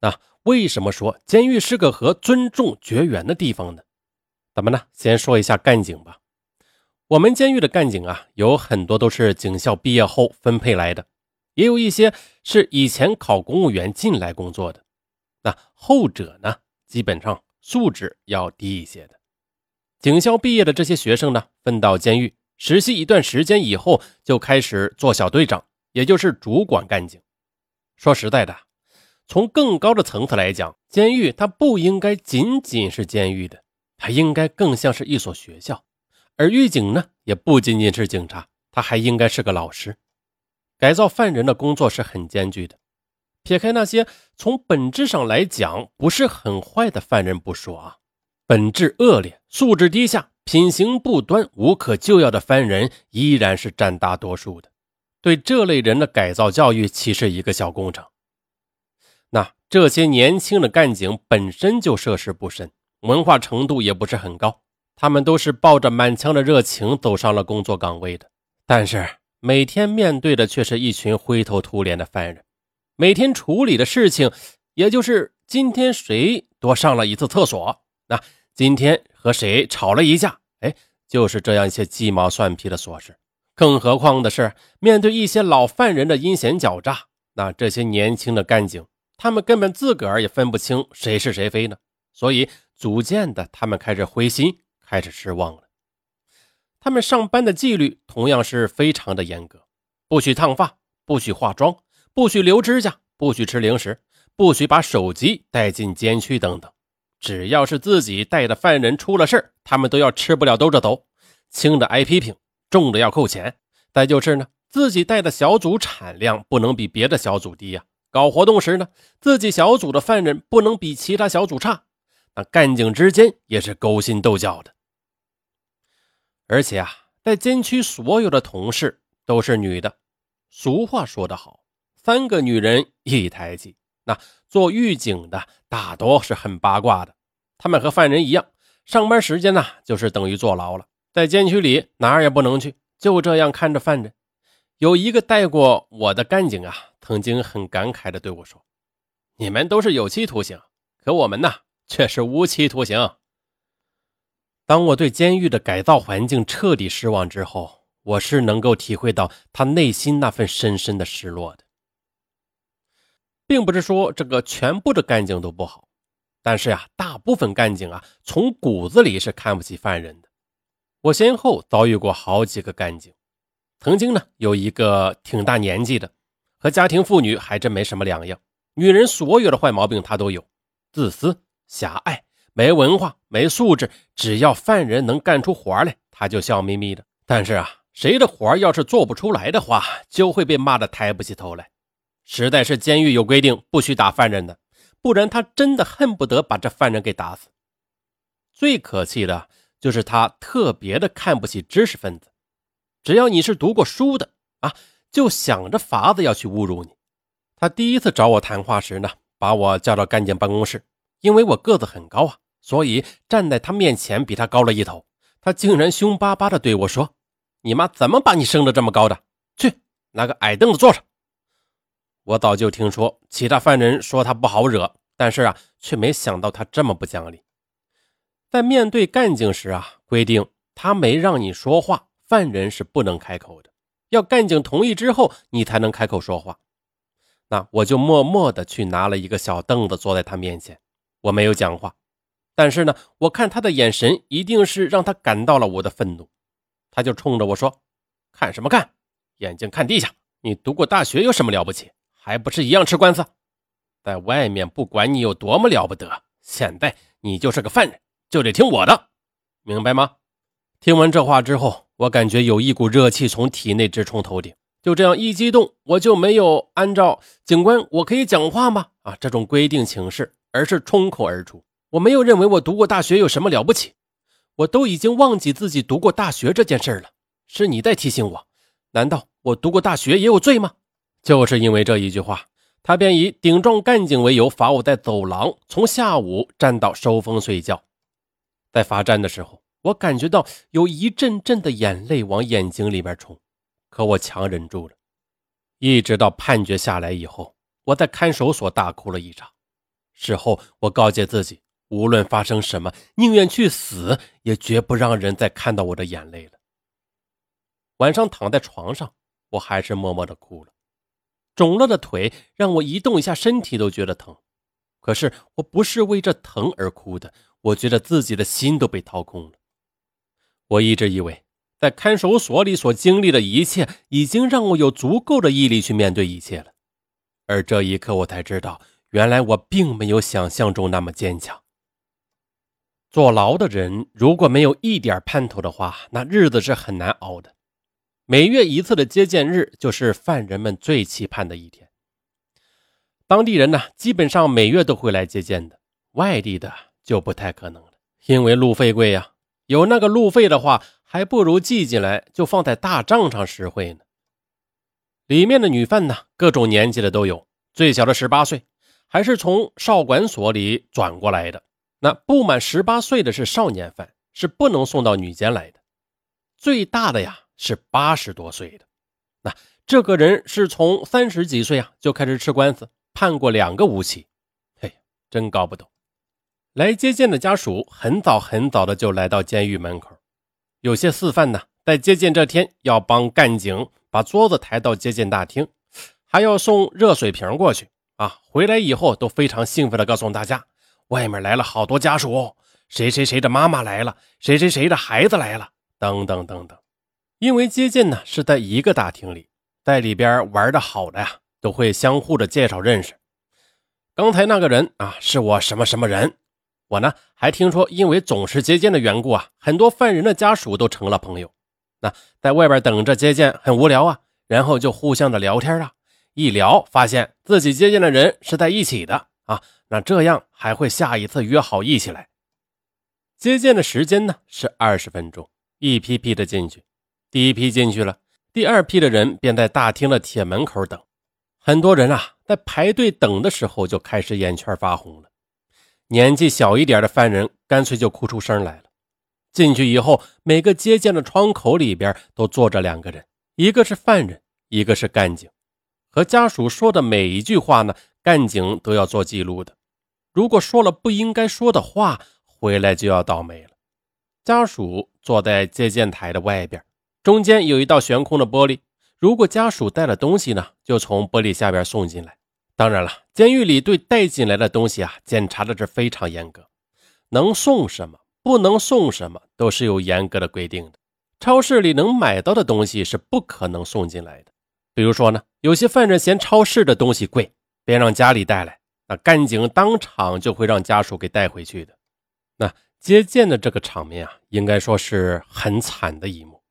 那为什么说监狱是个和尊重绝缘的地方呢？咱们呢，先说一下干警吧。我们监狱的干警啊，有很多都是警校毕业后分配来的，也有一些是以前考公务员进来工作的。那后者呢，基本上素质要低一些的。警校毕业的这些学生呢，分到监狱实习一段时间以后，就开始做小队长，也就是主管干警。说实在的，从更高的层次来讲，监狱它不应该仅仅是监狱的，它应该更像是一所学校。而狱警呢，也不仅仅是警察，他还应该是个老师。改造犯人的工作是很艰巨的，撇开那些从本质上来讲不是很坏的犯人不说啊。本质恶劣、素质低下、品行不端、无可救药的犯人依然是占大多数的。对这类人的改造教育，岂是一个小工程？这些年轻的干警本身就涉世不深，文化程度也不是很高，他们都是抱着满腔的热情走上了工作岗位的。但是每天面对的却是一群灰头土脸的犯人，每天处理的事情，也就是今天谁多上了一次厕所，那。今天和谁吵了一架？哎，就是这样一些鸡毛蒜皮的琐事。更何况的是，面对一些老犯人的阴险狡诈，那这些年轻的干警，他们根本自个儿也分不清谁是谁非呢。所以，逐渐的，他们开始灰心，开始失望了。他们上班的纪律同样是非常的严格：不许烫发，不许化妆，不许留指甲，不许吃零食，不许把手机带进监区，等等。只要是自己带的犯人出了事他们都要吃不了兜着走，轻的挨批评，重的要扣钱。再就是呢，自己带的小组产量不能比别的小组低呀。搞活动时呢，自己小组的犯人不能比其他小组差。那干警之间也是勾心斗角的。而且啊，在监区所有的同事都是女的。俗话说得好，三个女人一台戏。那做狱警的大多是很八卦的，他们和犯人一样，上班时间呢就是等于坐牢了，在监区里哪儿也不能去，就这样看着犯人。有一个带过我的干警啊，曾经很感慨的对我说：“你们都是有期徒刑，可我们呢却是无期徒刑。”当我对监狱的改造环境彻底失望之后，我是能够体会到他内心那份深深的失落的。并不是说这个全部的干警都不好，但是呀，大部分干警啊，从骨子里是看不起犯人的。我先后遭遇过好几个干警，曾经呢，有一个挺大年纪的，和家庭妇女还真没什么两样。女人所有的坏毛病她都有，自私、狭隘、没文化、没素质。只要犯人能干出活来，他就笑眯眯的。但是啊，谁的活要是做不出来的话，就会被骂得抬不起头来。实在是监狱有规定不许打犯人的，不然他真的恨不得把这犯人给打死。最可气的就是他特别的看不起知识分子，只要你是读过书的啊，就想着法子要去侮辱你。他第一次找我谈话时呢，把我叫到干警办公室，因为我个子很高啊，所以站在他面前比他高了一头。他竟然凶巴巴的对我说：“你妈怎么把你生的这么高的？去拿个矮凳子坐上。”我早就听说其他犯人说他不好惹，但是啊，却没想到他这么不讲理。在面对干警时啊，规定他没让你说话，犯人是不能开口的，要干警同意之后，你才能开口说话。那我就默默的去拿了一个小凳子坐在他面前，我没有讲话，但是呢，我看他的眼神一定是让他感到了我的愤怒，他就冲着我说：“看什么看？眼睛看地下！你读过大学有什么了不起？”还不是一样吃官司，在外面不管你有多么了不得，现在你就是个犯人，就得听我的，明白吗？听完这话之后，我感觉有一股热气从体内直冲头顶，就这样一激动，我就没有按照警官我可以讲话吗？啊，这种规定请示，而是冲口而出。我没有认为我读过大学有什么了不起，我都已经忘记自己读过大学这件事了。是你在提醒我，难道我读过大学也有罪吗？就是因为这一句话，他便以顶撞干警为由罚我在走廊从下午站到收风睡觉。在罚站的时候，我感觉到有一阵阵的眼泪往眼睛里边冲，可我强忍住了。一直到判决下来以后，我在看守所大哭了一场。事后我告诫自己，无论发生什么，宁愿去死，也绝不让人再看到我的眼泪了。晚上躺在床上，我还是默默的哭了。肿了的腿让我移动一下身体都觉得疼，可是我不是为这疼而哭的，我觉得自己的心都被掏空了。我一直以为，在看守所里所经历的一切，已经让我有足够的毅力去面对一切了。而这一刻，我才知道，原来我并没有想象中那么坚强。坐牢的人如果没有一点盼头的话，那日子是很难熬的。每月一次的接见日，就是犯人们最期盼的一天。当地人呢，基本上每月都会来接见的，外地的就不太可能了，因为路费贵呀。有那个路费的话，还不如寄进来，就放在大账上实惠呢。里面的女犯呢，各种年纪的都有，最小的十八岁，还是从少管所里转过来的。那不满十八岁的是少年犯，是不能送到女监来的。最大的呀。是八十多岁的，那这个人是从三十几岁啊就开始吃官司，判过两个无期。嘿，真搞不懂。来接见的家属很早很早的就来到监狱门口，有些四犯呢，在接见这天要帮干警把桌子抬到接见大厅，还要送热水瓶过去啊。回来以后都非常兴奋的告诉大家，外面来了好多家属，谁谁谁的妈妈来了，谁谁谁的孩子来了，等等等等。因为接见呢是在一个大厅里，在里边玩的好的呀，都会相互的介绍认识。刚才那个人啊，是我什么什么人。我呢还听说，因为总是接见的缘故啊，很多犯人的家属都成了朋友。那在外边等着接见很无聊啊，然后就互相的聊天啊，一聊发现自己接见的人是在一起的啊，那这样还会下一次约好一起来。接见的时间呢是二十分钟，一批批的进去。第一批进去了，第二批的人便在大厅的铁门口等。很多人啊，在排队等的时候就开始眼圈发红了。年纪小一点的犯人干脆就哭出声来了。进去以后，每个接见的窗口里边都坐着两个人，一个是犯人，一个是干警。和家属说的每一句话呢，干警都要做记录的。如果说了不应该说的话，回来就要倒霉了。家属坐在接见台的外边。中间有一道悬空的玻璃，如果家属带了东西呢，就从玻璃下边送进来。当然了，监狱里对带进来的东西啊，检查的是非常严格，能送什么，不能送什么，都是有严格的规定的。超市里能买到的东西是不可能送进来的。比如说呢，有些犯人嫌超市的东西贵，便让家里带来，那干警当场就会让家属给带回去的。那接见的这个场面啊，应该说是很惨的一幕。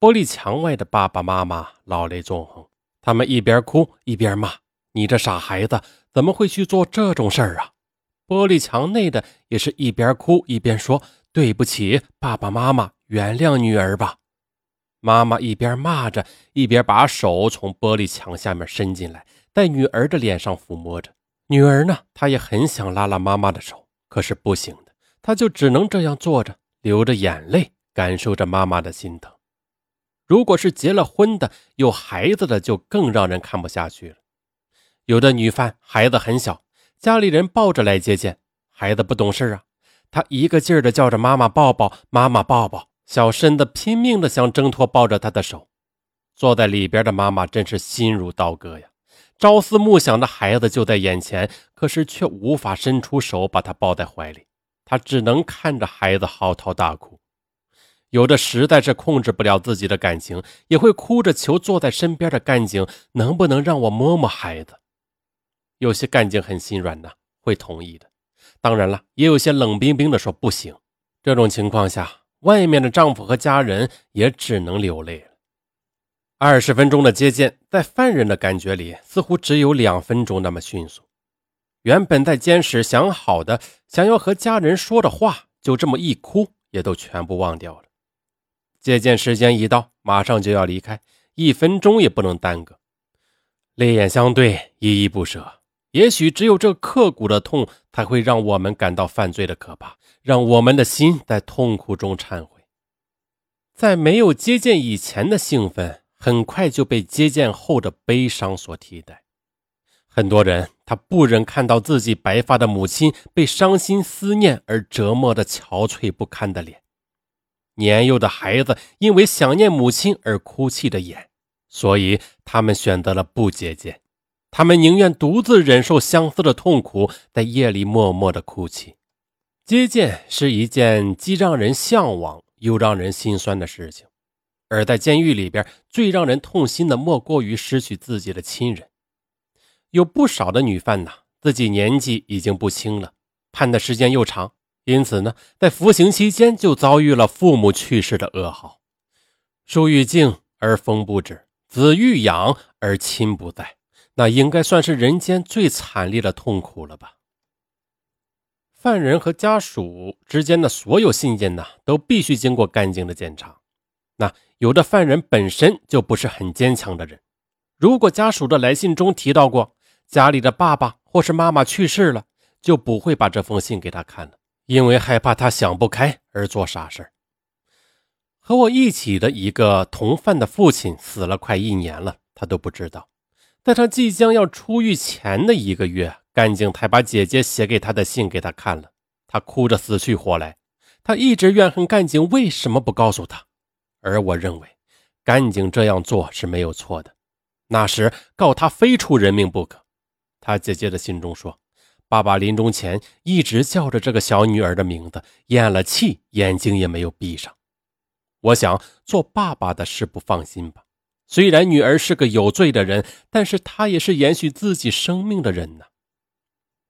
玻璃墙外的爸爸妈妈老泪纵横，他们一边哭一边骂：“你这傻孩子，怎么会去做这种事儿啊？”玻璃墙内的也是一边哭一边说：“对不起，爸爸妈妈，原谅女儿吧。”妈妈一边骂着，一边把手从玻璃墙下面伸进来，在女儿的脸上抚摸着。女儿呢，她也很想拉拉妈妈的手，可是不行的，她就只能这样坐着，流着眼泪，感受着妈妈的心疼。如果是结了婚的、有孩子的，就更让人看不下去了。有的女犯孩子很小，家里人抱着来接见，孩子不懂事啊，他一个劲儿的叫着妈妈抱抱，妈妈抱抱，小身子拼命的想挣脱抱着他的手。坐在里边的妈妈真是心如刀割呀，朝思暮想的孩子就在眼前，可是却无法伸出手把他抱在怀里，她只能看着孩子嚎啕大哭。有的实在是控制不了自己的感情，也会哭着求坐在身边的干警能不能让我摸摸孩子。有些干警很心软的，会同意的。当然了，也有些冷冰冰的说不行。这种情况下，外面的丈夫和家人也只能流泪了。二十分钟的接见，在犯人的感觉里，似乎只有两分钟那么迅速。原本在监室想好的、想要和家人说的话，就这么一哭，也都全部忘掉了。接见时间一到，马上就要离开，一分钟也不能耽搁。泪眼相对，依依不舍。也许只有这刻骨的痛，才会让我们感到犯罪的可怕，让我们的心在痛苦中忏悔。在没有接见以前的兴奋，很快就被接见后的悲伤所替代。很多人他不忍看到自己白发的母亲被伤心思念而折磨的憔悴不堪的脸，年幼的孩子因为想念母亲而哭泣的眼，所以他们选择了不接见。他们宁愿独自忍受相思的痛苦，在夜里默默的哭泣。接见是一件既让人向往又让人心酸的事情，而在监狱里边，最让人痛心的莫过于失去自己的亲人。有不少的女犯呐，自己年纪已经不轻了，判的时间又长，因此呢，在服刑期间就遭遇了父母去世的噩耗。树欲静而风不止，子欲养而亲不在。那应该算是人间最惨烈的痛苦了吧？犯人和家属之间的所有信件呢，都必须经过干净的检查。那有的犯人本身就不是很坚强的人，如果家属的来信中提到过家里的爸爸或是妈妈去世了，就不会把这封信给他看了，因为害怕他想不开而做傻事和我一起的一个同犯的父亲死了快一年了，他都不知道。在他即将要出狱前的一个月，干警才把姐姐写给他的信给他看了。他哭着死去活来，他一直怨恨干警为什么不告诉他。而我认为，干警这样做是没有错的。那时告他非出人命不可。他姐姐的信中说，爸爸临终前一直叫着这个小女儿的名字，咽了气，眼睛也没有闭上。我想做爸爸的是不放心吧。虽然女儿是个有罪的人，但是她也是延续自己生命的人呢。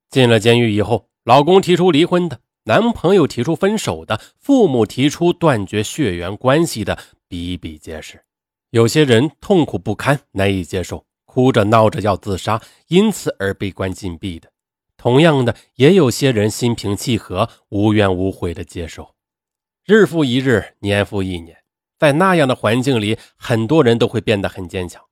进了监狱以后，老公提出离婚的，男朋友提出分手的，父母提出断绝血缘关系的比比皆是。有些人痛苦不堪，难以接受，哭着闹着要自杀，因此而被关禁闭的。同样的，也有些人心平气和，无怨无悔的接受。日复一日，年复一年。在那样的环境里，很多人都会变得很坚强，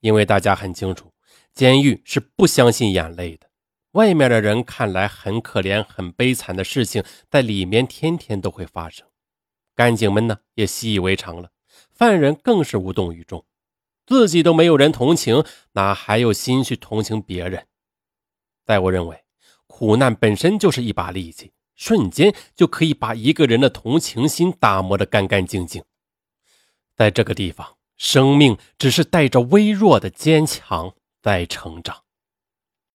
因为大家很清楚，监狱是不相信眼泪的。外面的人看来很可怜、很悲惨的事情，在里面天天都会发生。干警们呢，也习以为常了，犯人更是无动于衷，自己都没有人同情，哪还有心去同情别人？在我认为，苦难本身就是一把利器，瞬间就可以把一个人的同情心打磨得干干净净。在这个地方，生命只是带着微弱的坚强在成长。